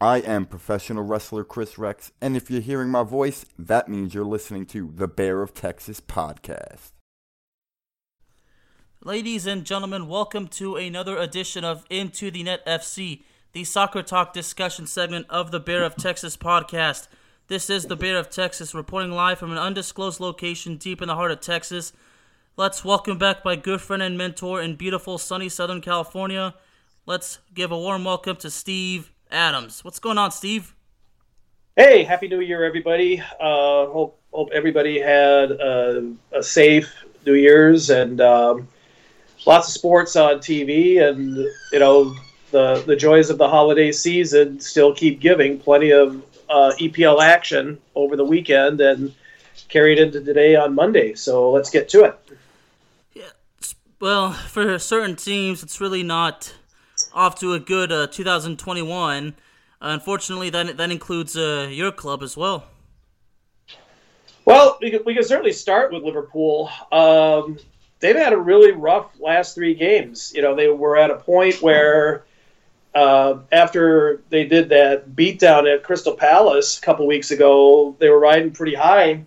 I am professional wrestler Chris Rex, and if you're hearing my voice, that means you're listening to the Bear of Texas podcast. Ladies and gentlemen, welcome to another edition of Into the Net FC, the soccer talk discussion segment of the Bear of Texas podcast. This is the Bear of Texas reporting live from an undisclosed location deep in the heart of Texas. Let's welcome back my good friend and mentor in beautiful sunny Southern California. Let's give a warm welcome to Steve Adams. What's going on, Steve? Hey, happy New Year, everybody. Uh, hope hope everybody had a, a safe New Year's and um, lots of sports on TV, and you know the the joys of the holiday season still keep giving. Plenty of uh, EPL action over the weekend and carried into today on Monday. So let's get to it. Yeah, well, for certain teams, it's really not off to a good uh, 2021. unfortunately, that that includes uh, your club as well. Well, we can, we certainly start with Liverpool. Um, they've had a really rough last three games. You know, they were at a point where uh, after they did that beatdown at Crystal Palace a couple weeks ago, they were riding pretty high,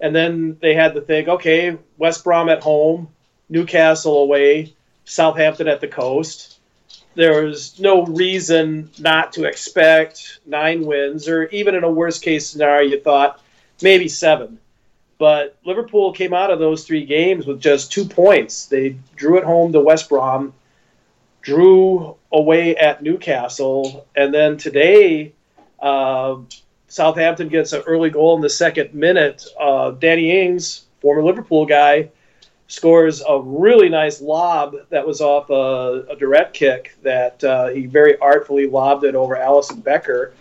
and then they had to think, okay, West Brom at home, Newcastle away, Southampton at the coast there was no reason not to expect nine wins, or even in a worst case scenario, you thought maybe seven. But Liverpool came out of those three games with just two points. They drew at home to West Brom, drew away at Newcastle, and then today, uh, Southampton gets an early goal in the second minute. Uh, Danny Ings, former Liverpool guy, scores a really nice lob that was off a, a direct kick that uh, he very artfully lobbed it over Alisson Becker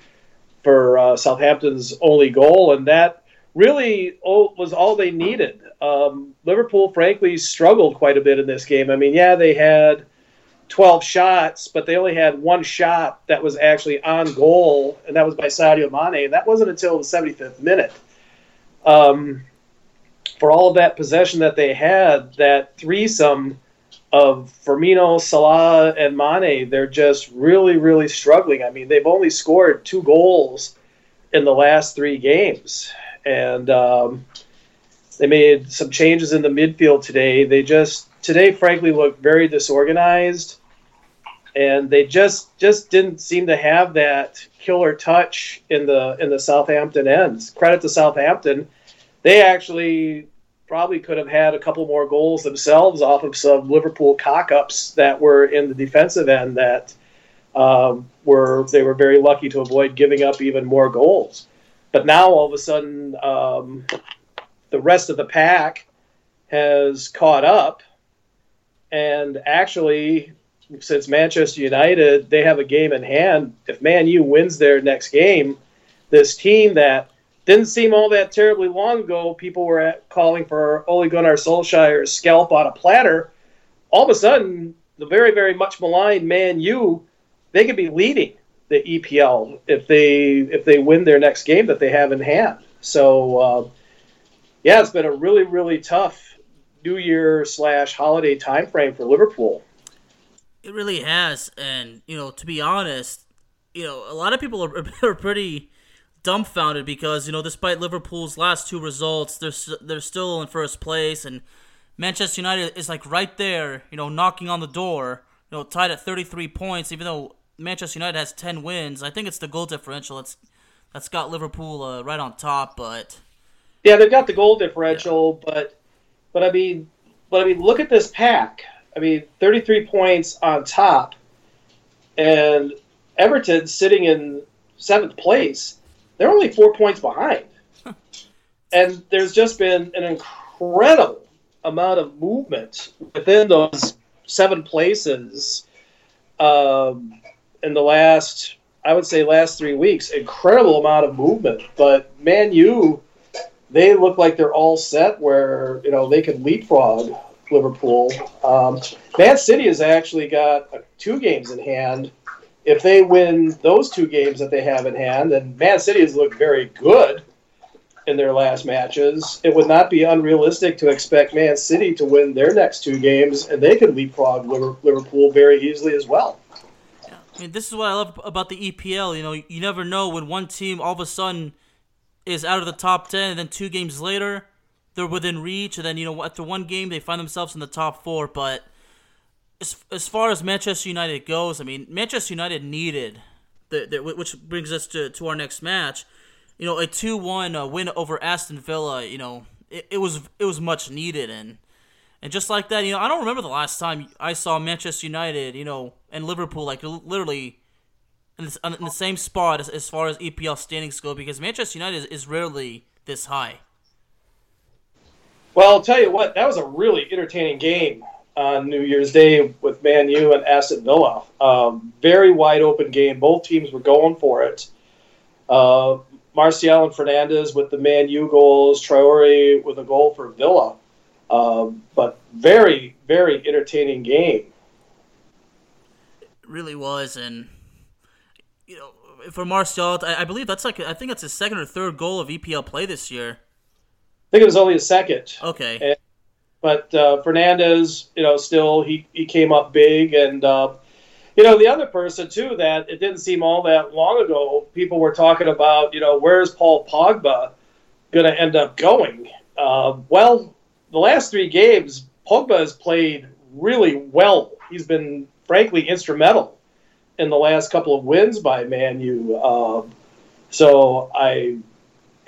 for uh, Southampton's only goal, and that really was all they needed. Um, Liverpool, frankly, struggled quite a bit in this game. I mean, yeah, they had 12 shots, but they only had one shot that was actually on goal, and that was by Sadio Mane, and that wasn't until the 75th minute. Um, for all of that possession that they had, that threesome of Firmino, Salah, and Mane, they're just really, really struggling. I mean, they've only scored two goals in the last three games, and um, they made some changes in the midfield today. They just today, frankly, looked very disorganized, and they just just didn't seem to have that killer touch in the in the Southampton ends. Credit to Southampton they actually probably could have had a couple more goals themselves off of some Liverpool cock ups that were in the defensive end that um, were they were very lucky to avoid giving up even more goals. But now all of a sudden, um, the rest of the pack has caught up, and actually, since Manchester United they have a game in hand. If Man U wins their next game, this team that didn't seem all that terribly long ago. People were at, calling for Ole Gunnar Solskjaer's scalp on a platter. All of a sudden, the very, very much maligned Man U, they could be leading the EPL if they if they win their next game that they have in hand. So, uh, yeah, it's been a really, really tough New Year slash holiday time frame for Liverpool. It really has, and you know, to be honest, you know, a lot of people are, are pretty dumbfounded because you know despite Liverpool's last two results, they're they're still in first place, and Manchester United is like right there, you know, knocking on the door, you know, tied at 33 points, even though Manchester United has 10 wins. I think it's the goal differential that's that's got Liverpool uh, right on top, but yeah, they've got the goal differential, yeah. but but I mean, but I mean, look at this pack. I mean, 33 points on top, and Everton sitting in seventh place they're only four points behind. and there's just been an incredible amount of movement within those seven places um, in the last, I would say, last three weeks. Incredible amount of movement. But Man U, they look like they're all set where you know they can leapfrog Liverpool. Um, Man City has actually got two games in hand if they win those two games that they have in hand, and Man City has looked very good in their last matches, it would not be unrealistic to expect Man City to win their next two games, and they could leapfrog Liverpool very easily as well. I mean, this is what I love about the EPL. You know, you never know when one team all of a sudden is out of the top ten, and then two games later they're within reach, and then you know after one game they find themselves in the top four. But as as far as Manchester United goes, I mean, Manchester United needed the, the which brings us to to our next match. You know, a two one uh, win over Aston Villa. You know, it, it was it was much needed and. And just like that, you know, I don't remember the last time I saw Manchester United, you know, and Liverpool like literally in, in the same spot as, as far as EPL standings go because Manchester United is, is rarely this high. Well, I'll tell you what, that was a really entertaining game on New Year's Day with Man U and Aston Villa. Um, very wide open game. Both teams were going for it. Uh, Martial and Fernandes with the Man U goals, Traore with a goal for Villa. Um, but very, very entertaining game. It really was, and you know, for Martial, I, I believe that's like I think that's his second or third goal of EPL play this year. I think it was only a second. Okay. And, but uh, Fernandes, you know, still he, he came up big, and uh, you know the other person too that it didn't seem all that long ago. People were talking about, you know, where's Paul Pogba going to end up going? Uh, well, the last three games, Pogba has played really well. He's been frankly instrumental in the last couple of wins by Man U. Um, so I,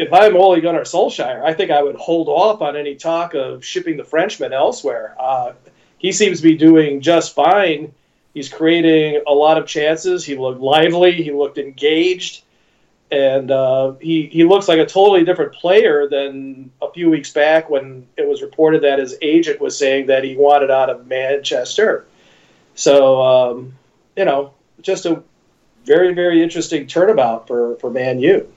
if I'm Ole Gunnar Solskjaer, I think I would hold off on any talk of shipping the Frenchman elsewhere. Uh, he seems to be doing just fine. He's creating a lot of chances. He looked lively. He looked engaged and uh, he he looks like a totally different player than a few weeks back when it was reported that his agent was saying that he wanted out of Manchester. So um, you know, just a very very interesting turnabout for for Man U.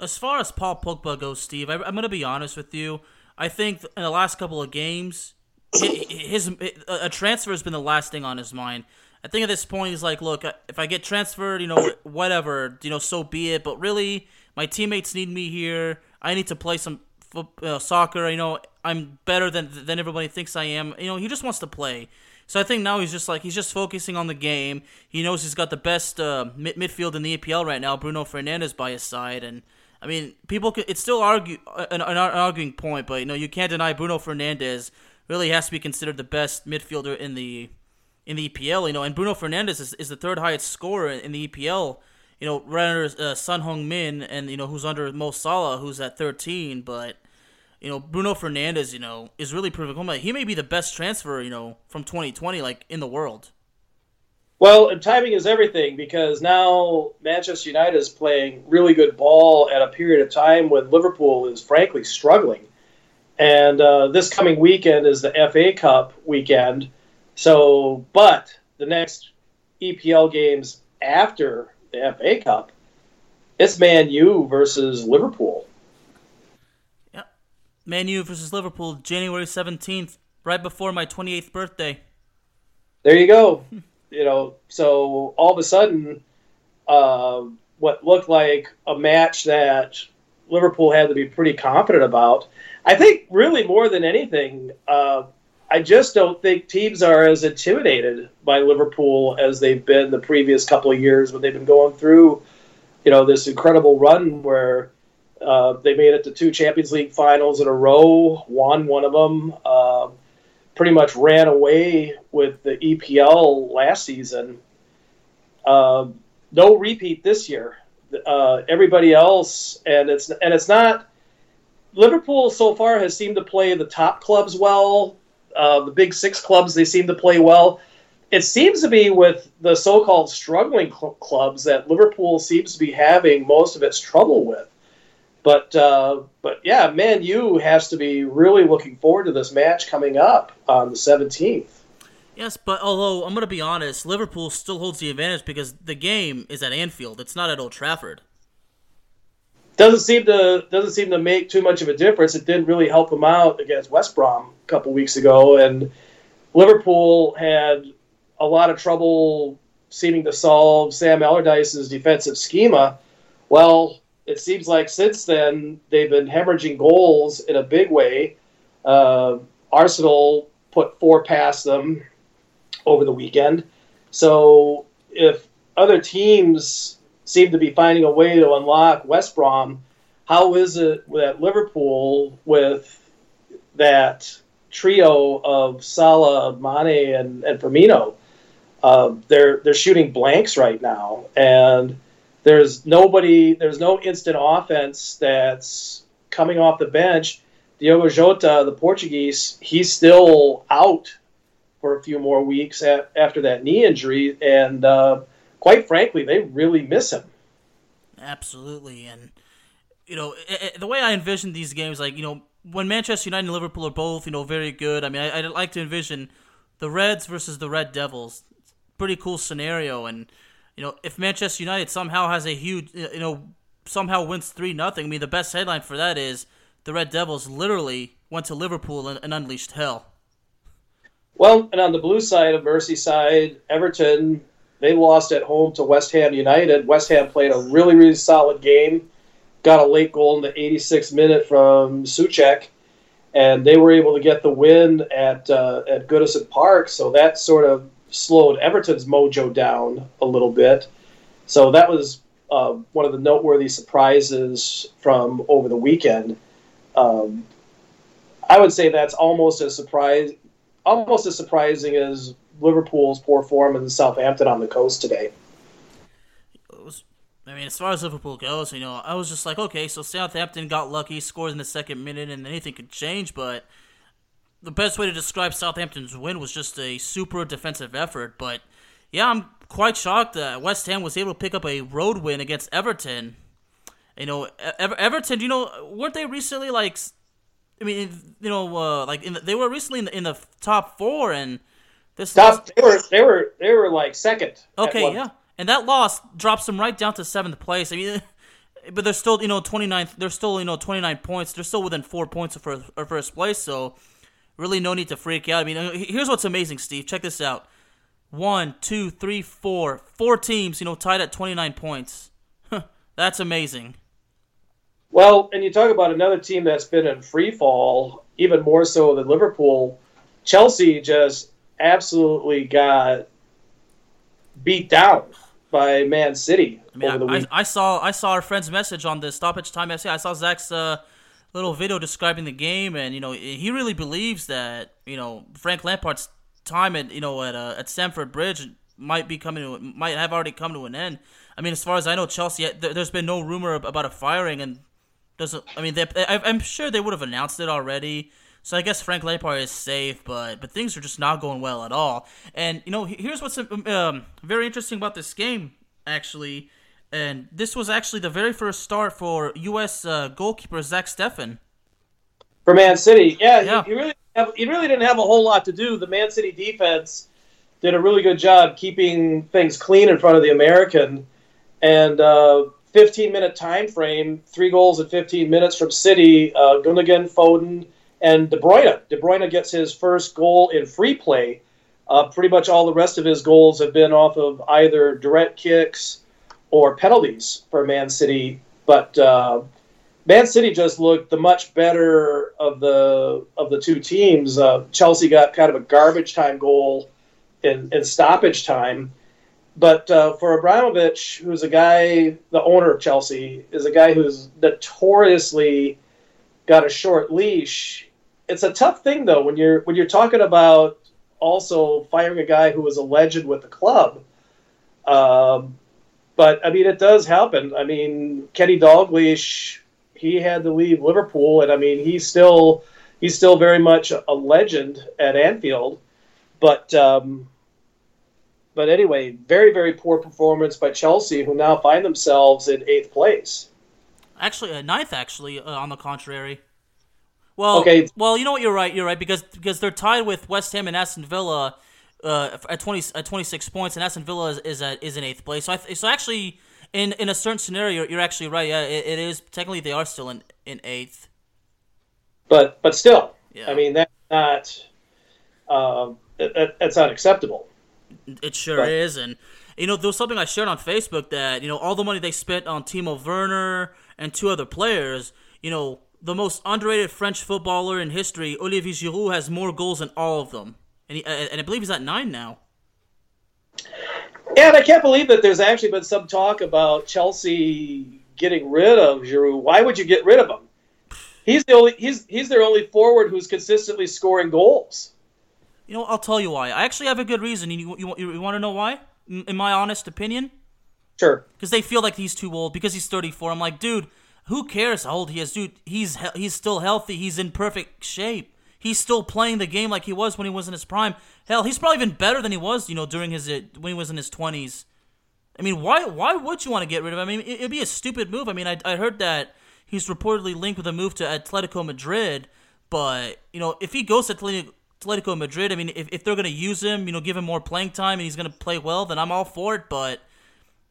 As far as Paul Pogba goes, Steve, I, am going to be honest with you. I think in the last couple of games, his, a transfer has been the last thing on his mind. I think at this point he's like, look, if I get transferred, you know, whatever, you know, so be it. But really, my teammates need me here. I need to play some uh, soccer. You know, I'm better than than everybody thinks I am. You know, he just wants to play. So I think now he's just like he's just focusing on the game. He knows he's got the best uh, mid- midfield in the EPL right now, Bruno Fernandes by his side, and I mean, people could, it's still argue an, an arguing point, but you know you can't deny Bruno Fernandes really has to be considered the best midfielder in the in the EPL. You know, and Bruno Fernandes is, is the third highest scorer in the EPL. You know, right under uh, Son Heung-min, and you know who's under Mo Salah, who's at 13. But you know, Bruno Fernandes, you know, is really proving. He may be the best transfer, you know, from 2020, like in the world. Well, and timing is everything because now Manchester United is playing really good ball at a period of time when Liverpool is frankly struggling. And uh, this coming weekend is the FA Cup weekend. So, but the next EPL games after the FA Cup, it's Man U versus Liverpool. Yep. Man U versus Liverpool, January 17th, right before my 28th birthday. There you go. you know, so all of a sudden, uh, what looked like a match that Liverpool had to be pretty confident about. I think, really, more than anything, uh, I just don't think teams are as intimidated by Liverpool as they've been the previous couple of years when they've been going through, you know, this incredible run where uh, they made it to two Champions League finals in a row, won one of them, uh, pretty much ran away with the EPL last season. Uh, no repeat this year. Uh, everybody else, and it's and it's not. Liverpool so far has seemed to play the top clubs well uh, the big six clubs, they seem to play well. It seems to be with the so-called struggling cl- clubs that Liverpool seems to be having most of its trouble with. But uh, but yeah, Man U has to be really looking forward to this match coming up on the 17th. Yes, but although I'm going to be honest, Liverpool still holds the advantage because the game is at Anfield. It's not at Old Trafford doesn't seem to doesn't seem to make too much of a difference. It didn't really help them out against West Brom a couple weeks ago, and Liverpool had a lot of trouble seeming to solve Sam Allardyce's defensive schema. Well, it seems like since then they've been hemorrhaging goals in a big way. Uh, Arsenal put four past them over the weekend. So if other teams seem to be finding a way to unlock West Brom. How is it that Liverpool, with that trio of Salah, Mane, and, and Firmino, uh, they're they're shooting blanks right now, and there's nobody, there's no instant offense that's coming off the bench. Diogo Jota, the Portuguese, he's still out for a few more weeks at, after that knee injury, and uh, quite frankly, they really miss him. Absolutely, and you know it, it, the way I envision these games, like you know when Manchester United and Liverpool are both you know very good. I mean, I, would like to envision the Reds versus the Red Devils. Pretty cool scenario, and you know if Manchester United somehow has a huge you know somehow wins three nothing. I mean, the best headline for that is the Red Devils literally went to Liverpool and, and unleashed hell. Well, and on the blue side of Merseyside, Everton, they lost at home to West Ham United. West Ham played a really, really solid game, got a late goal in the 86th minute from Soucek, and they were able to get the win at uh, at Goodison Park. So that sort of slowed Everton's mojo down a little bit. So that was uh, one of the noteworthy surprises from over the weekend. Um, I would say that's almost as surprise almost as surprising as Liverpool's poor form in Southampton on the coast today. Was, I mean, as far as Liverpool goes, you know, I was just like, okay, so Southampton got lucky, scored in the second minute, and anything could change. But the best way to describe Southampton's win was just a super defensive effort. But yeah, I'm quite shocked that West Ham was able to pick up a road win against Everton. You know, Ever- Everton, you know, weren't they recently like I mean, you know, uh, like the, they were recently in the, in the top four, and this top they were they were they were like second. Okay, yeah, and that loss drops them right down to seventh place. I mean, but they're still you know 29th. They're still you know 29 points. They're still within four points of first, of first place. So really, no need to freak out. I mean, here's what's amazing, Steve. Check this out. One, two, three, four, four teams. You know, tied at 29 points. That's amazing. Well, and you talk about another team that's been in free fall, even more so than Liverpool. Chelsea just absolutely got beat down by Man City I mean, over the I, week. I, I, saw I saw our friend's message on the stoppage time FC. I saw Zach's uh, little video describing the game, and you know he really believes that you know Frank Lampard's time at you know at uh, at Stamford Bridge might be coming to might have already come to an end. I mean, as far as I know, Chelsea there's been no rumor about a firing, and doesn't. I mean, they, I'm sure they would have announced it already. So I guess Frank Lampard is safe, but but things are just not going well at all. And you know, here's what's um, very interesting about this game, actually. And this was actually the very first start for U.S. Uh, goalkeeper Zach Steffen. For Man City, yeah, yeah. He, he really have, he really didn't have a whole lot to do. The Man City defense did a really good job keeping things clean in front of the American, and uh, 15 minute time frame, three goals in 15 minutes from City, uh, Gundogan, Foden, and De Bruyne. De Bruyne gets his first goal in free play. Uh, pretty much all the rest of his goals have been off of either direct kicks or penalties for Man City. But uh, Man City just looked the much better of the of the two teams. Uh, Chelsea got kind of a garbage time goal in, in stoppage time but uh, for Abramovich, who's a guy, the owner of Chelsea, is a guy who's notoriously got a short leash. It's a tough thing though when you're when you're talking about also firing a guy who was a legend with the club. Um, but I mean, it does happen. I mean, Kenny Dalglish, he had to leave Liverpool, and I mean, he's still he's still very much a legend at Anfield. But um, but anyway, very, very poor performance by Chelsea, who now find themselves in eighth place. Actually, uh, ninth. Actually, uh, on the contrary. Well, okay. Well, you know what? You're right. You're right because because they're tied with West Ham and Aston Villa uh, at twenty at twenty six points, and Aston Villa is is, at, is in eighth place. So I th- so actually, in in a certain scenario, you're, actually right. Yeah, it, it is technically they are still in in eighth. But but still, yeah. I mean that's not um, that, that's not acceptable. It sure right. is, and you know there was something I shared on Facebook that you know all the money they spent on Timo Werner and two other players, you know the most underrated French footballer in history, Olivier Giroud, has more goals than all of them, and he, uh, and I believe he's at nine now. Yeah, and I can't believe that there's actually been some talk about Chelsea getting rid of Giroud. Why would you get rid of him? He's the only he's he's their only forward who's consistently scoring goals. You know, I'll tell you why. I actually have a good reason. You you, you, you want to know why? In my honest opinion, sure. Because they feel like he's too old. Because he's 34. I'm like, dude, who cares how old he is, dude? He's he's still healthy. He's in perfect shape. He's still playing the game like he was when he was in his prime. Hell, he's probably even better than he was, you know, during his uh, when he was in his 20s. I mean, why why would you want to get rid of him? I mean, it'd be a stupid move. I mean, I, I heard that he's reportedly linked with a move to Atletico Madrid, but you know, if he goes to Atletico Madrid, I mean, if, if they're gonna use him, you know, give him more playing time and he's gonna play well, then I'm all for it. But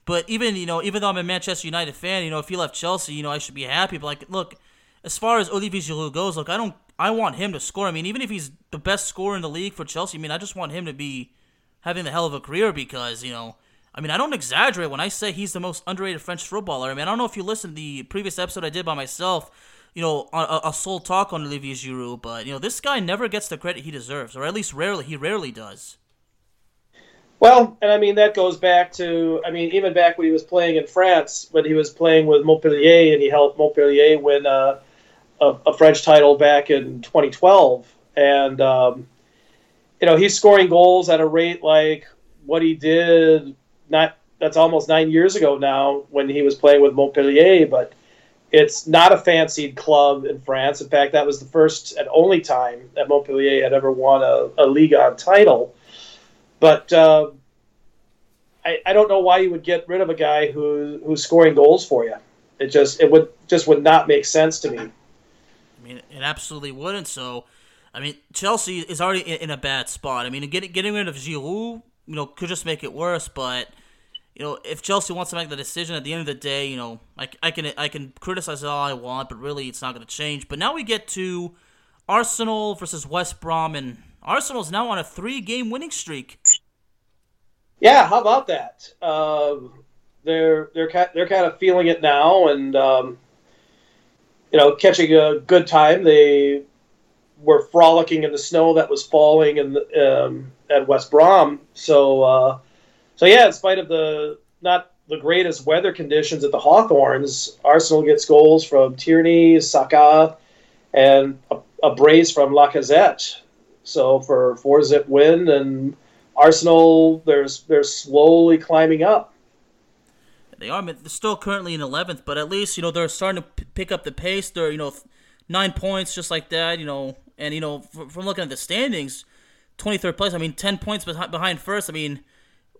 but even you know, even though I'm a Manchester United fan, you know, if he left Chelsea, you know, I should be happy. But like, look, as far as Olivier Giroud goes, look, I don't, I want him to score. I mean, even if he's the best scorer in the league for Chelsea, I mean, I just want him to be having the hell of a career because you know I mean, I don't exaggerate when I say he's the most underrated French footballer. I mean, I don't know if you listened to the previous episode I did by myself, you know, a, a sole talk on Olivier Giroud, but, you know, this guy never gets the credit he deserves, or at least rarely, he rarely does. Well, and I mean, that goes back to, I mean, even back when he was playing in France, when he was playing with Montpellier and he helped Montpellier win uh, a, a, French title back in 2012. And, um, you know, he's scoring goals at a rate like what he did not that's almost nine years ago now when he was playing with Montpellier, but it's not a fancied club in France. In fact, that was the first and only time that Montpellier had ever won a, a 1 title. But uh, I, I don't know why you would get rid of a guy who who's scoring goals for you. It just it would just would not make sense to me. I mean, it absolutely wouldn't. So, I mean, Chelsea is already in, a bad spot. I mean, getting getting rid of Giroud, you know, could just make it worse. But you know, if Chelsea wants to make the decision at the end of the day, you know, I, I can I can criticize it all I want, but really it's not going to change. But now we get to Arsenal versus West Brom, and Arsenal's now on a three-game winning streak. Yeah, how about that? Um, they're they're they're kind of feeling it now, and um, you know, catching a good time. They were frolicking in the snow that was falling in the, um, at West Brom, so. Uh, so yeah, in spite of the not the greatest weather conditions at the Hawthorns, Arsenal gets goals from Tierney, Saka, and a, a brace from Lacazette. So for four zip win, and Arsenal, there's they're slowly climbing up. They are. They're still currently in eleventh, but at least you know they're starting to p- pick up the pace. They're you know nine points just like that. You know, and you know from, from looking at the standings, twenty third place. I mean, ten points behind first. I mean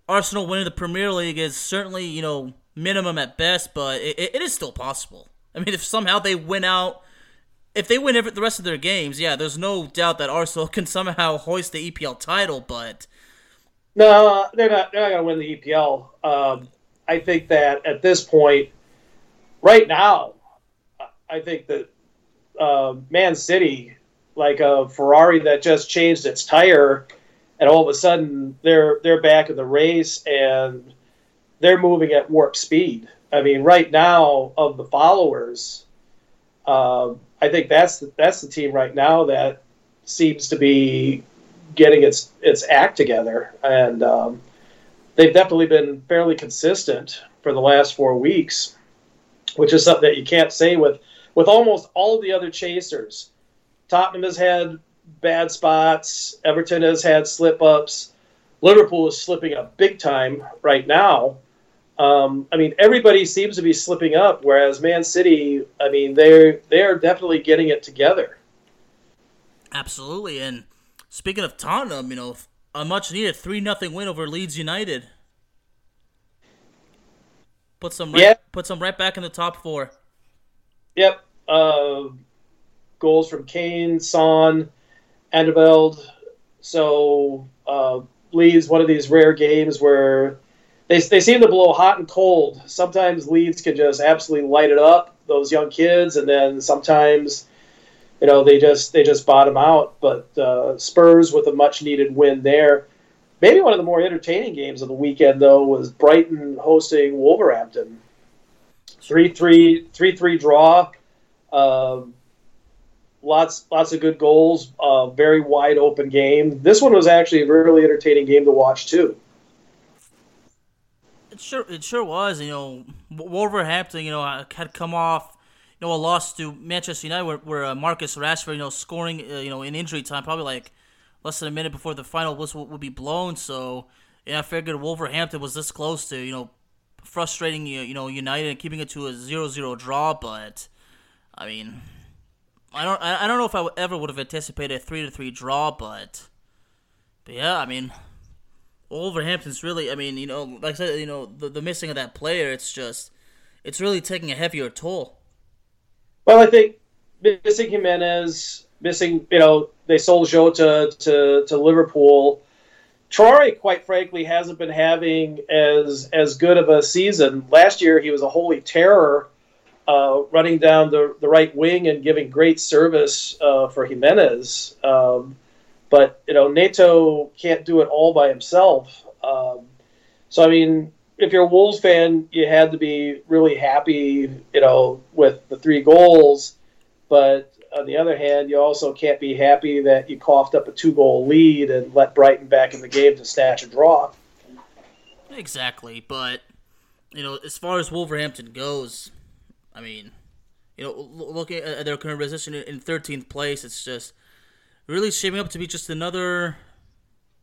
Arsenal winning the Premier League is certainly, you know, minimum at best, but it, it is still possible. I mean, if somehow they win out, if they win every, the rest of their games, yeah, there's no doubt that Arsenal can somehow hoist the EPL title, but. No, they're not. They're not going to win the EPL. Um, I think that at this point, right now, I think that uh, Man City, like a Ferrari that just changed its tire, and all of a sudden they're they're back in the race and they're moving at warp speed. I mean, right now of the followers, uh, I think that's the, that's the team right now that seems to be getting its its act together, and um, they've definitely been fairly consistent for the last four weeks, which is something that you can't say with with almost all of the other chasers. Tottenham has had bad spots. Everton has had slip ups. Liverpool is slipping up big time right now. Um, I mean, everybody seems to be slipping up, whereas Man City, I mean, they're they're definitely getting it together. Absolutely, and speaking of Tottenham, you know, a much needed three nothing win over Leeds United. Put some right, yeah. put some right back in the top four. Yep. Uh, goals from Kane, Son, Alderweireld. So uh, Leeds, one of these rare games where they, they seem to blow hot and cold. Sometimes Leeds can just absolutely light it up, those young kids, and then sometimes, you know, they just they just bottom out. But uh, Spurs with a much needed win there. Maybe one of the more entertaining games of the weekend though was Brighton hosting Wolverhampton. 3-3, 3-3 draw. Um, lots lots of good goals, uh, very wide open game. This one was actually a really entertaining game to watch too. It sure it sure was. You know, Wolverhampton, you know, had come off, you know, a loss to Manchester United where, where uh, Marcus Rashford, you know, scoring, uh, you know, in injury time, probably like less than a minute before the final whistle would be blown. So, yeah, I figured Wolverhampton was this close to, you know, frustrating, you you know, United and keeping it to a 0-0 draw. But, I mean, I don't, I don't know if I ever would have anticipated a three to three draw, but, but yeah, I mean, Wolverhampton's really, I mean, you know, like I said, you know, the, the missing of that player, it's just, it's really taking a heavier toll. Well, I think missing Jimenez, missing, you know, they sold Jota to, to Liverpool. Traore, quite frankly, hasn't been having as as good of a season. Last year, he was a holy terror, uh, running down the, the right wing and giving great service uh, for Jimenez. Um, but you know, Neto can't do it all by himself. Um, so I mean, if you're a Wolves fan, you had to be really happy, you know, with the three goals. But on the other hand, you also can't be happy that you coughed up a two goal lead and let Brighton back in the game to snatch a draw. Exactly, but you know, as far as Wolverhampton goes, I mean, you know, looking at their current position in 13th place, it's just really shaping up to be just another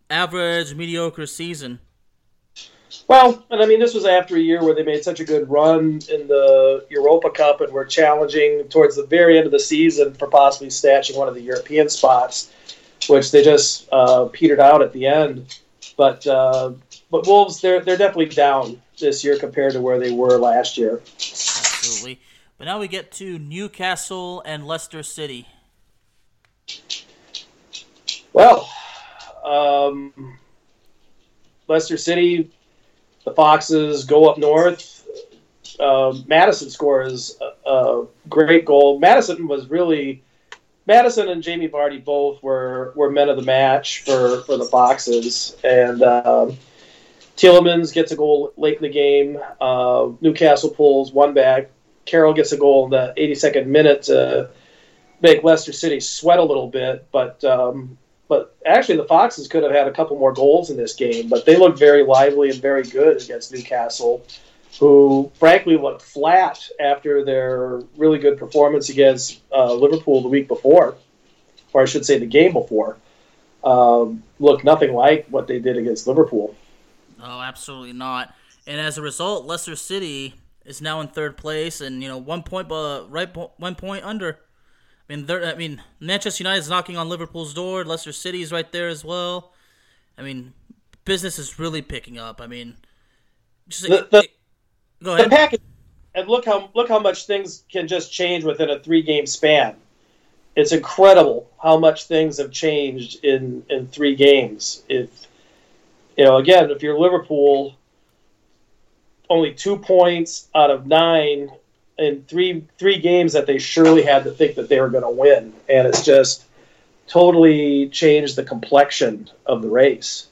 average, mediocre season. Well, and I mean, this was after a year where they made such a good run in the Europa Cup and were challenging towards the very end of the season for possibly snatching one of the European spots, which they just uh, petered out at the end. But uh, but Wolves, they're they're definitely down this year compared to where they were last year. Absolutely. But now we get to Newcastle and Leicester City. Well, um, Leicester City, the Foxes go up north. Uh, Maddison scores a, a, great goal. Maddison was really Maddison and Jamie Vardy both were, were men of the match for, for the Foxes, and um, Tielemans gets a goal late in the game. Uh, Newcastle pulls one back. Carroll gets a goal in the 82nd minute to make Leicester City sweat a little bit, but um, but actually, the Foxes could have had a couple more goals in this game, but they looked very lively and very good against Newcastle, who frankly looked flat after their really good performance against uh, Liverpool the week before, or I should say the game before. Um, looked nothing like what they did against Liverpool. Oh, absolutely not. And as a result, Leicester City is now in third place, and you know one point, uh, right, one point under I mean, I mean, Manchester United is knocking on Liverpool's door. Leicester City is right there as well. I mean, business is really picking up. I mean, just the, the, go ahead. The package, and look how look how much things can just change within a three game span. It's incredible how much things have changed in in three games. If you know, again, if you're Liverpool, only two points out of nine in three three games that they surely had to think that they were going to win, and it's just totally changed the complexion of the race.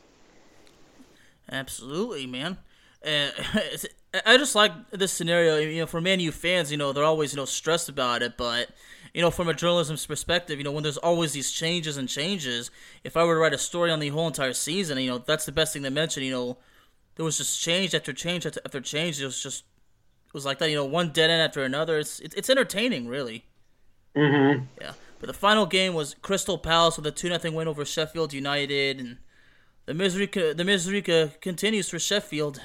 Absolutely, man. Uh, I just like this scenario. You know, for Man U fans, you know, they're always you know stressed about it, but you know, from a journalism's perspective, you know, when there's always these changes and changes, if I were to write a story on the whole entire season, you know, that's the best thing to mention. You know, there was just change after change after, after change. It was just was like that. You know, one dead end after another. It's it's, it's entertaining, really. Mm-hmm. Yeah. But the final game was Crystal Palace with a two 0 win over Sheffield United, and the misery the misery continues for Sheffield.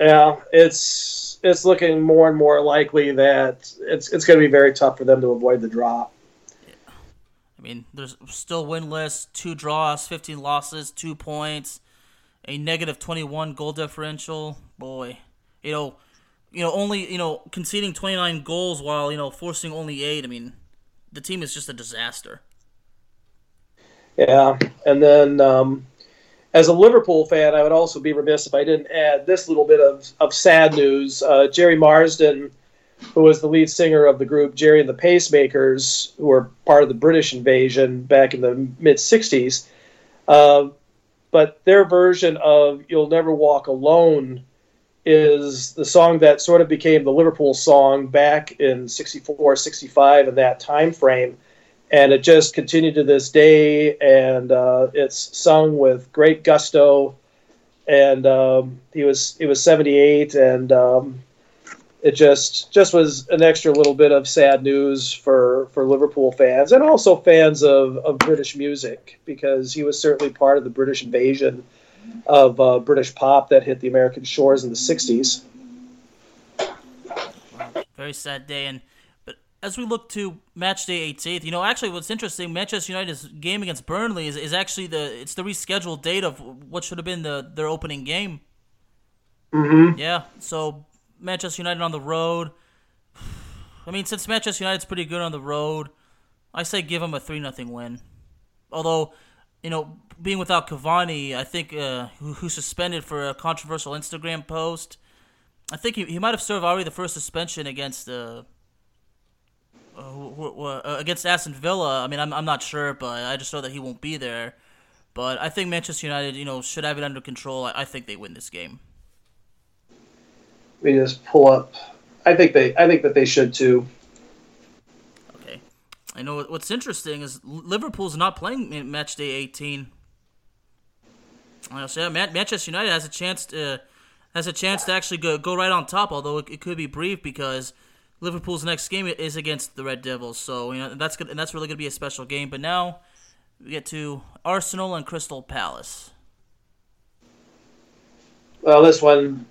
Yeah, it's it's looking more and more likely that it's it's going to be very tough for them to avoid the drop. Yeah. I mean, there's still winless, two draws, 15 losses, two points, a negative 21 goal differential. Boy, you know, you know, only you know conceding 29 goals while you know forcing only eight. I mean, the team is just a disaster. Yeah, and then um, as a Liverpool fan, I would also be remiss if I didn't add this little bit of, of sad news. Uh, Gerry Marsden, who was the lead singer of the group Gerry and the Pacemakers, who were part of the British invasion back in the mid 60s, uh, but their version of You'll Never Walk Alone is the song that sort of became the Liverpool song back in 64, 65 in that time frame. And it just continued to this day, and uh, it's sung with great gusto. and um, he was he was 78, and um, it just just was an extra little bit of sad news for for Liverpool fans and also fans of of British music because he was certainly part of the British invasion of uh, British pop that hit the American shores in the 60s. Very sad day, and but as we look to match day 18th, you know, actually, what's interesting, Manchester United's game against Burnley is, is actually the it's the rescheduled date of what should have been the their opening game. Mm-hmm. Yeah, so Manchester United on the road. I mean, since Manchester United's pretty good on the road, I say give them a three nothing win. Although, you know, being without Cavani, I think uh, who, who suspended for a controversial Instagram post. I think he, he might have served already the first suspension against uh, uh, uh, against Aston Villa. I mean, I'm I'm not sure, but I just know that he won't be there. But I think Manchester United, you know, should have it under control. I, I think they win this game. We just pull up. I think they. I think that they should too. I know what's interesting is Liverpool's not playing match day 18. So yeah, Manchester United has a chance to has a chance to actually go go right on top. Although it, it could be brief because Liverpool's next game is against the Red Devils. So you know that's good, and that's really going to be a special game. But now we get to Arsenal and Crystal Palace. Well, this one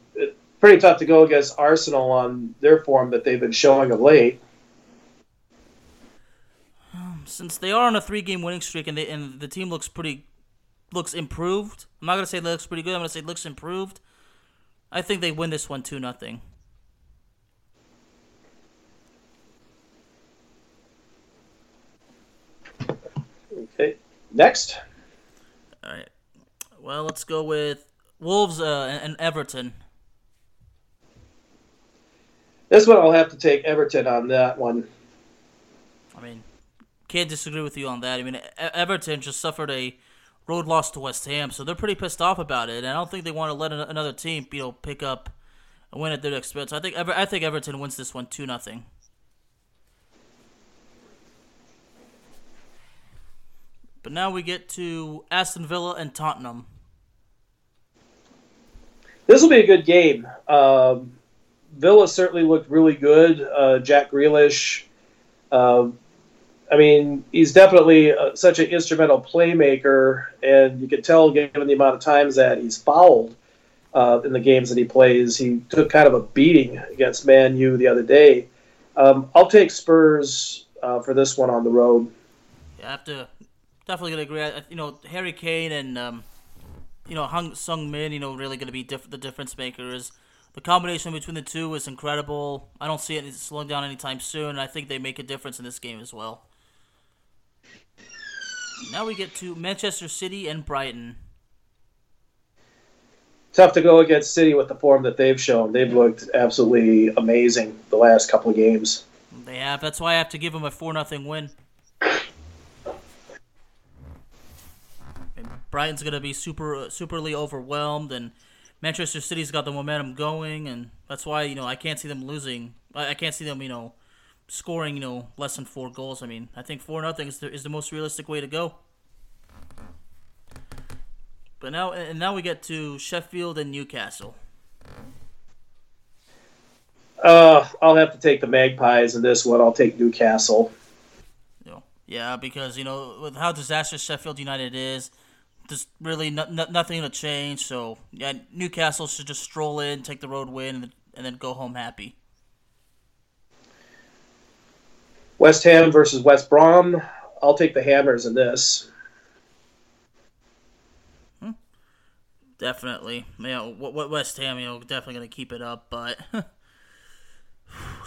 pretty tough to go against Arsenal on their form that they've been showing of late. Since they are on a three-game winning streak and they, and the team looks pretty looks improved, I'm not gonna say it looks pretty good. I'm gonna say it looks improved. I think they win this one two nothing. Okay. Next. All right. Well, let's go with Wolves uh, and Everton. This one I'll have to take Everton on that one. I mean, can't disagree with you on that. I mean, Everton just suffered a road loss to West Ham, so they're pretty pissed off about it. And I don't think they want to let another team, you know, pick up a win at their expense. I think Ever- I think Everton wins this one two nothing. But now we get to Aston Villa and Tottenham. This will be a good game. Um, Villa certainly looked really good. Uh, Jack Grealish. Uh, I mean, he's definitely uh, such an instrumental playmaker, and you can tell, given the amount of times that he's fouled uh, in the games that he plays, he took kind of a beating against Man U the other day. Um, I'll take Spurs uh, for this one on the road. Yeah, I have to definitely gonna agree. You know, Harry Kane and um, you know Hung Sung Min, you know, really gonna be diff- the difference makers. The combination between the two is incredible. I don't see it slowing down anytime soon. I think they make a difference in this game as well. Now we get to Manchester City and Brighton. Tough to go against City with the form that they've shown. They've looked absolutely amazing the last couple of games. They have. That's why I have to give them a four nothing win. And Brighton's gonna be super uh, superly overwhelmed, and Manchester City's got the momentum going, and that's why you know I can't see them losing. I, I can't see them you know scoring you know less than four goals. I mean I think four nothing is the, is the most realistic way to go. But now and now we get to Sheffield and Newcastle. Uh, I'll have to take the Magpies in this one. I'll take Newcastle. Yeah, because you know with how disastrous Sheffield United is, there's really no, no, nothing to change. So yeah, Newcastle should just stroll in, take the road win, and, and then go home happy. West Ham versus West Brom. I'll take the Hammers in this. Definitely, you know, what West Ham, you know, definitely going to keep it up, but.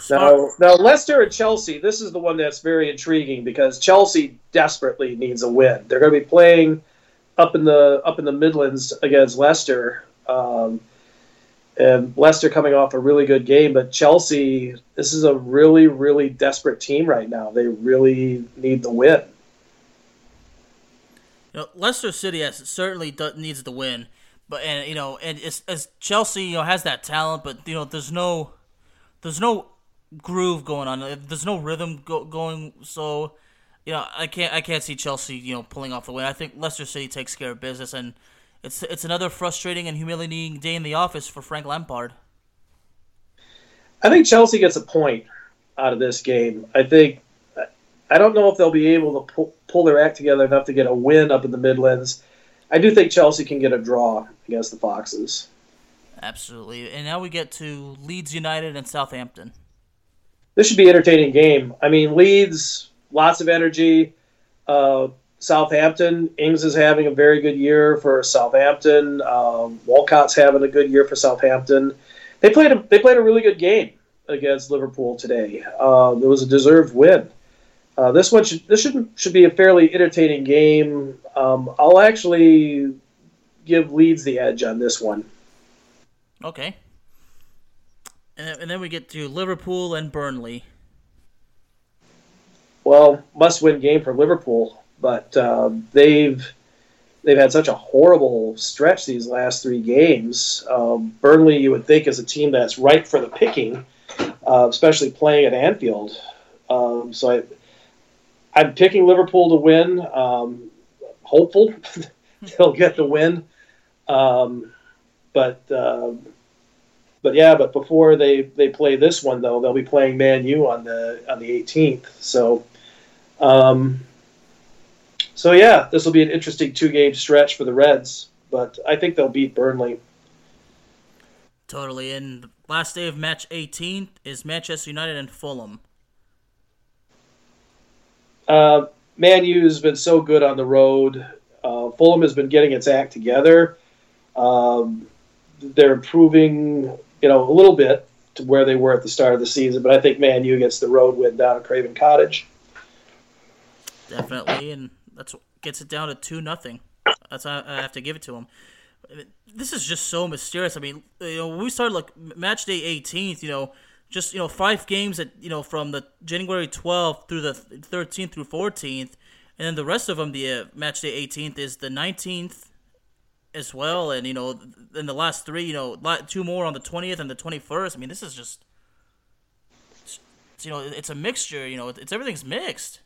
now, now Leicester and Chelsea. This is the one that's very intriguing because Chelsea desperately needs a win. They're going to be playing up in the up in the Midlands against Leicester, um, and Leicester coming off a really good game. But Chelsea, this is a really really desperate team right now. They really need the win. You know, Leicester City has, certainly needs the win, but and you know, and as Chelsea, you know, has that talent, but you know, there's no, there's no groove going on. There's no rhythm go, going. So, you know, I can't I can't see Chelsea, you know, pulling off the win. I think Leicester City takes care of business, and it's it's another frustrating and humiliating day in the office for Frank Lampard. I think Chelsea gets a point out of this game. I think I don't know if they'll be able to pull, pull their act together enough to get a win up in the Midlands. I do think Chelsea can get a draw against the Foxes. Absolutely. And now we get to Leeds United and Southampton. This should be an entertaining game. I mean, Leeds, lots of energy. Uh, Southampton, Ings is having a very good year for Southampton. Um, Walcott's having a good year for Southampton. They played a, they played a really good game against Liverpool today. Uh, it was a deserved win. Uh, this one should this should should be a fairly entertaining game. Um, I'll actually give Leeds the edge on this one. Okay. And, then we get to Liverpool and Burnley. Well, must-win game for Liverpool, but uh, they've they've had such a horrible stretch these last three games. Um, Burnley, you would think, is a team that's ripe for the picking, uh, especially playing at Anfield. Um, so I, I'm picking Liverpool to win. Um, hopeful they'll get the win. Um, but uh, but yeah, but before they, they play this one though, they'll be playing Man U on the on the 18th. So, um, so yeah, this will be an interesting two game stretch for the Reds. But I think they'll beat Burnley. Totally. And the last day of match 18th is Manchester United and Fulham. Uh, Man U's been so good on the road. Uh, Fulham has been getting its act together. Um, they're improving you know, a little bit to where they were at the start of the season. But I think Man U gets the road win down at Craven Cottage. Definitely, and that's gets it down to two nothing. That's I have to give it to him. This is just so mysterious. I mean, you know, we started like match day 18th, you know, just you know five games that you know from the January 12th through the 13th through 14th, and then the rest of them, the uh, match day 18th is the 19th as well, and you know, in the last three, you know, two more on the twentieth and the twenty first. I mean, this is just, you know, it's a mixture. You know, it's everything's mixed.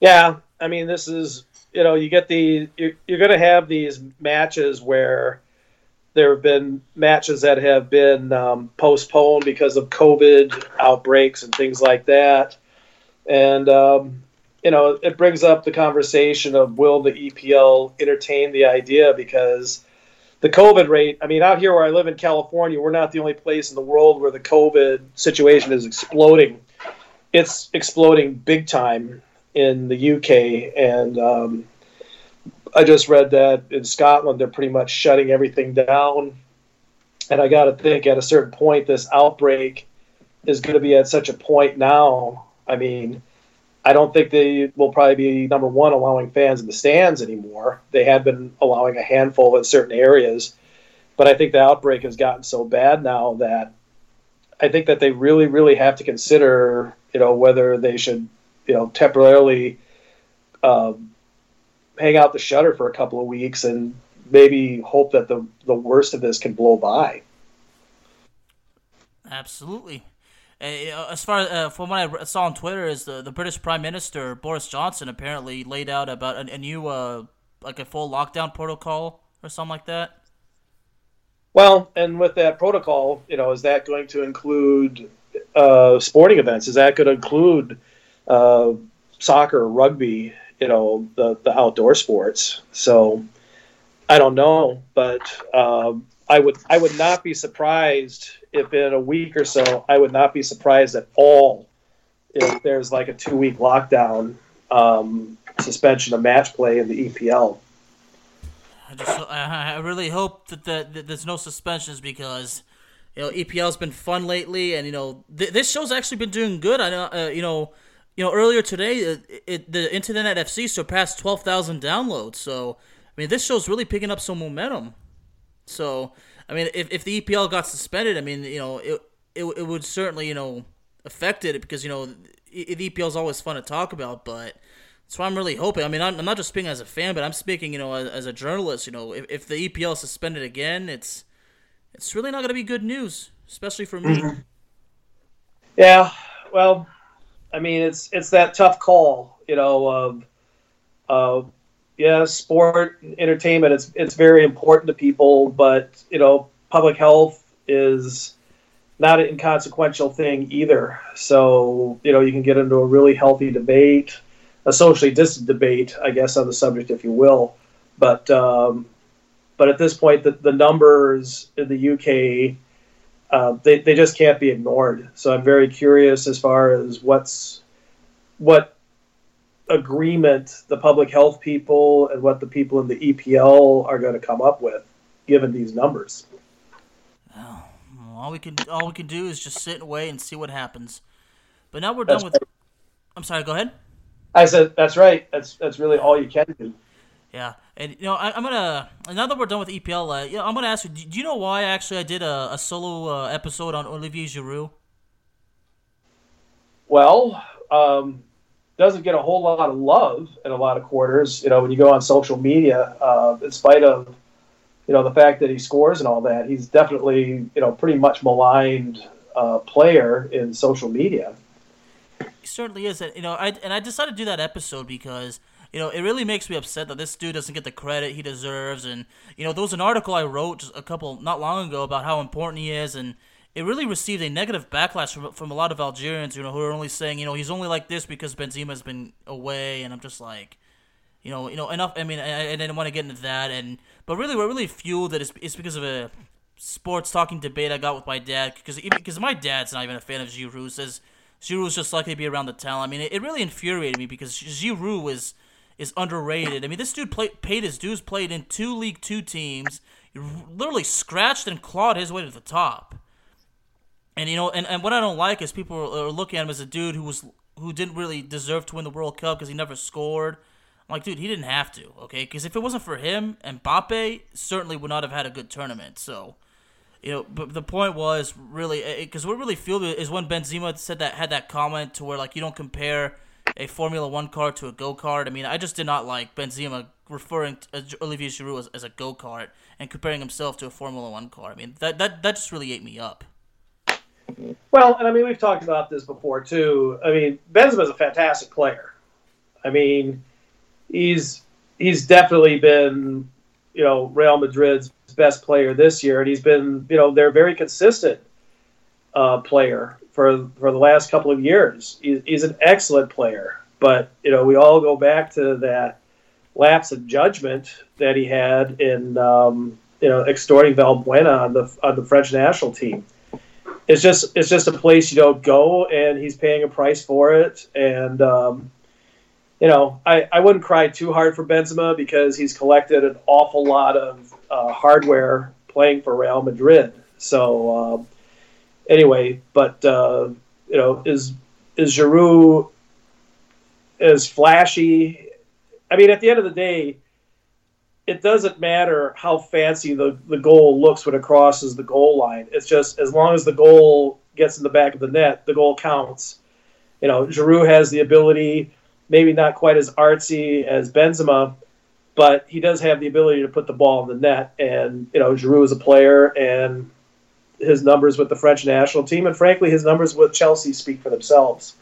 Yeah, I mean, this is you know, you get the you're, you're going to have these matches where there have been matches that have been um, postponed because of COVID outbreaks and things like that, and um, you know, it brings up the conversation of will the EPL entertain the idea because the COVID rate, I mean, out here where I live in California, we're not the only place in the world where the COVID situation is exploding. It's exploding big time in the UK. And um, I just read that in Scotland, they're pretty much shutting everything down. And I got to think at a certain point, this outbreak is going to be at such a point now. I mean, I don't think they will probably be number one allowing fans in the stands anymore. They had been allowing a handful in certain areas, but I think the outbreak has gotten so bad now that I think that they really, really have to consider, you know, whether they should, you know, temporarily um, hang out the shutter for a couple of weeks and maybe hope that the the worst of this can blow by. Absolutely. Uh, as far as uh, from what I saw on Twitter, is the, the British Prime Minister Boris Johnson apparently laid out about a, a new uh, like a full lockdown protocol or something like that. Well, and with that protocol, you know, is that going to include uh, sporting events? Is that going to include uh, soccer, rugby? You know, the the outdoor sports. So I don't know, but um, I would I would not be surprised if in a week or so I would not be surprised at all if there's like a two week lockdown um, suspension of match play in the EPL. I just I really hope that, the, that there's no suspensions because you know EPL's been fun lately and you know th- this show's actually been doing good. I know uh, you know you know earlier today it, uh, it, the Into the Net FC surpassed twelve thousand downloads. So I mean this show's really picking up some momentum. So, I mean, if, if the EPL got suspended, I mean, you know, it, it, it would certainly, you know, affect it because, you know, the EPL is always fun to talk about, but that's why I'm really hoping. I mean, I'm, I'm not just speaking as a fan, but I'm speaking, you know, as, as a journalist. You know, if, if the EPL is suspended again, it's it's really not going to be good news, especially for me. Mm-hmm. Yeah, well, I mean, it's it's that tough call, you know, of yeah, sport, and entertainment, it's it's very important to people, but you know, public health is not an inconsequential thing either. So, you know, you can get into a really healthy debate, a socially distant debate, I guess, on the subject, if you will. But um, but at this point, the, the numbers in the UK, uh, they, they just can't be ignored. So I'm very curious as far as what's what agreement the public health people and what the people in the EPL are going to come up with, given these numbers. Oh, all we can all we can do is just sit and wait and see what happens. But now we're That's done with. right. I'm sorry. Go ahead. I said that's right. That's that's really all you can do. Yeah, and you know I, I'm gonna now that we're done with EPL, uh, yeah, I'm gonna ask you. Do, do you know why actually I did a, a solo uh, episode on Olivier Giroud? Well, um, doesn't get a whole lot of love in a lot of quarters. You know, when you go on social media, uh, in spite of you know the fact that he scores and all that, he's definitely you know pretty much maligned uh, player in social media. He certainly is. And, you know, I and I decided to do that episode because you know it really makes me upset that this dude doesn't get the credit he deserves. And you know, there was an article I wrote a couple not long ago about how important he is, and it really received a negative backlash from from a lot of Algerians. You know, who are only saying you know he's only like this because Benzema's been away, and I'm just like. You know, you know enough. I mean, I, I didn't want to get into that, and but really, what really fueled that it is, is because of a sports talking debate I got with my dad. Because because my dad's not even a fan of Giroud. Says Giroud's just lucky to be around the town. I mean, it, it really infuriated me because Giroud is is underrated. I mean, this dude played, paid his dues, played in two League Two teams, literally scratched and clawed his way to the top. And you know, and, and what I don't like is people are, looking at him as a dude who was who didn't really deserve to win the World Cup because he never scored. I'm like, dude, he didn't have to, okay? Because if it wasn't for him, Mbappe certainly would not have had a good tournament. So, you know, but the point was really eh, eh, because what really fueled it is when Benzema said that had that comment to where like you don't compare a Formula One car to a go kart. I mean, I just did not like Benzema referring to uh, Olivier Giroud as, as a go kart and comparing himself to a Formula One car. I mean, that that that just really ate me up. Well, and I mean, we've talked about this before too. I mean, Benzema's a fantastic player. I mean, he's he's definitely been, you know, Real Madrid's best player this year, and he's been, you know, they're very consistent uh, player for for the last couple of years. He's, he's an excellent player, but you know, we all go back to that lapse of judgment that he had in, um, you know, extorting Valbuena on the on the French national team it's just it's just a place you don't go, and he's paying a price for it. And um, you know, I, I wouldn't cry too hard for Benzema because he's collected an awful lot of uh, hardware playing for Real Madrid. So um, anyway, but uh, you know, is is Giroud as flashy? I mean, at the end of the day, it doesn't matter how fancy the, the goal looks when it crosses the goal line. It's just as long as the goal gets in the back of the net, the goal counts. You know, Giroud has the ability, maybe not quite as artsy as Benzema, but he does have the ability to put the ball in the net. And, you know, Giroud is a player, and his numbers with the French national team, and frankly, his numbers with Chelsea speak for themselves.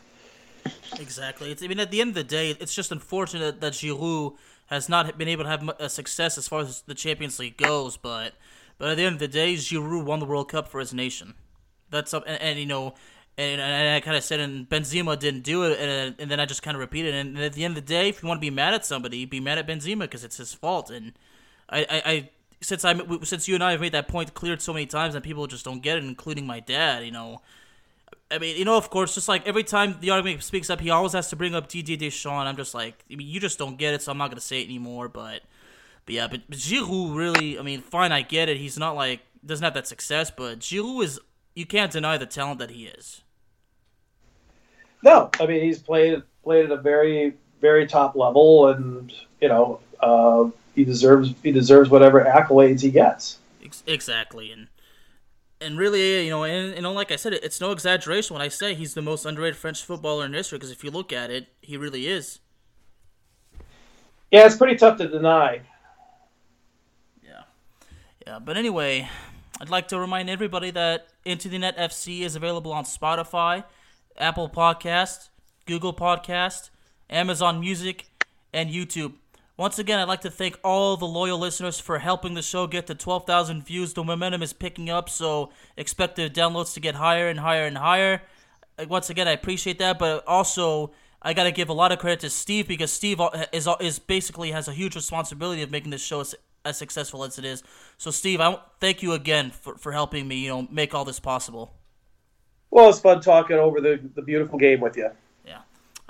Exactly. It's, I mean, at the end of the day, it's just unfortunate that Giroud has not been able to have a success as far as the Champions League goes. But but at the end of the day, Giroud won the World Cup for his nation. That's up, and, and you know, and, and I kind of said, and Benzema didn't do it, and, and then I just kind of repeated. And at the end of the day, if you want to be mad at somebody, be mad at Benzema because it's his fault. And I, I, I since I since you and I have made that point clear so many times, and people just don't get it, including my dad. You know. I mean, you know, of course, just like every time the argument speaks up, he always has to bring up Didier Deschamps. I'm just like, I mean, you just don't get it, so I'm not gonna say it anymore. But, but yeah, but, but Giroud really, I mean, fine, I get it. He's not like doesn't have that success, but Giroud is. You can't deny the talent that he is. No, I mean he's played played at a very very top level, and you know uh, he deserves he deserves whatever accolades he gets. Exactly, and and really, you know, and know, like I said, it's no exaggeration when I say he's the most underrated French footballer in history. Because if you look at it, he really is. Yeah, it's pretty tough to deny. Yeah, yeah. But anyway, I'd like to remind everybody that Into the Net FC is available on Spotify, Apple Podcast, Google Podcast, Amazon Music, and YouTube. Once again, I'd like to thank all the loyal listeners for helping the show get to 12,000 views. The momentum is picking up, so expect the downloads to get higher and higher and higher. Once again, I appreciate that, but also I got to give a lot of credit to Steve because Steve is is basically has a huge responsibility of making this show as, as successful as it is. So, Steve, I thank you again for, for helping me, you know, make all this possible. Well, it's fun talking over the, the beautiful game with you.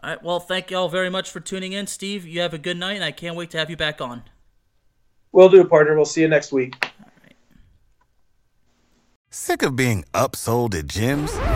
Yeah. All right. Well, thank you all very much for tuning in, Steve. You have a good night, and I can't wait to have you back on. Will do, partner. We'll see you next week. All right. Sick of being upsold at gyms?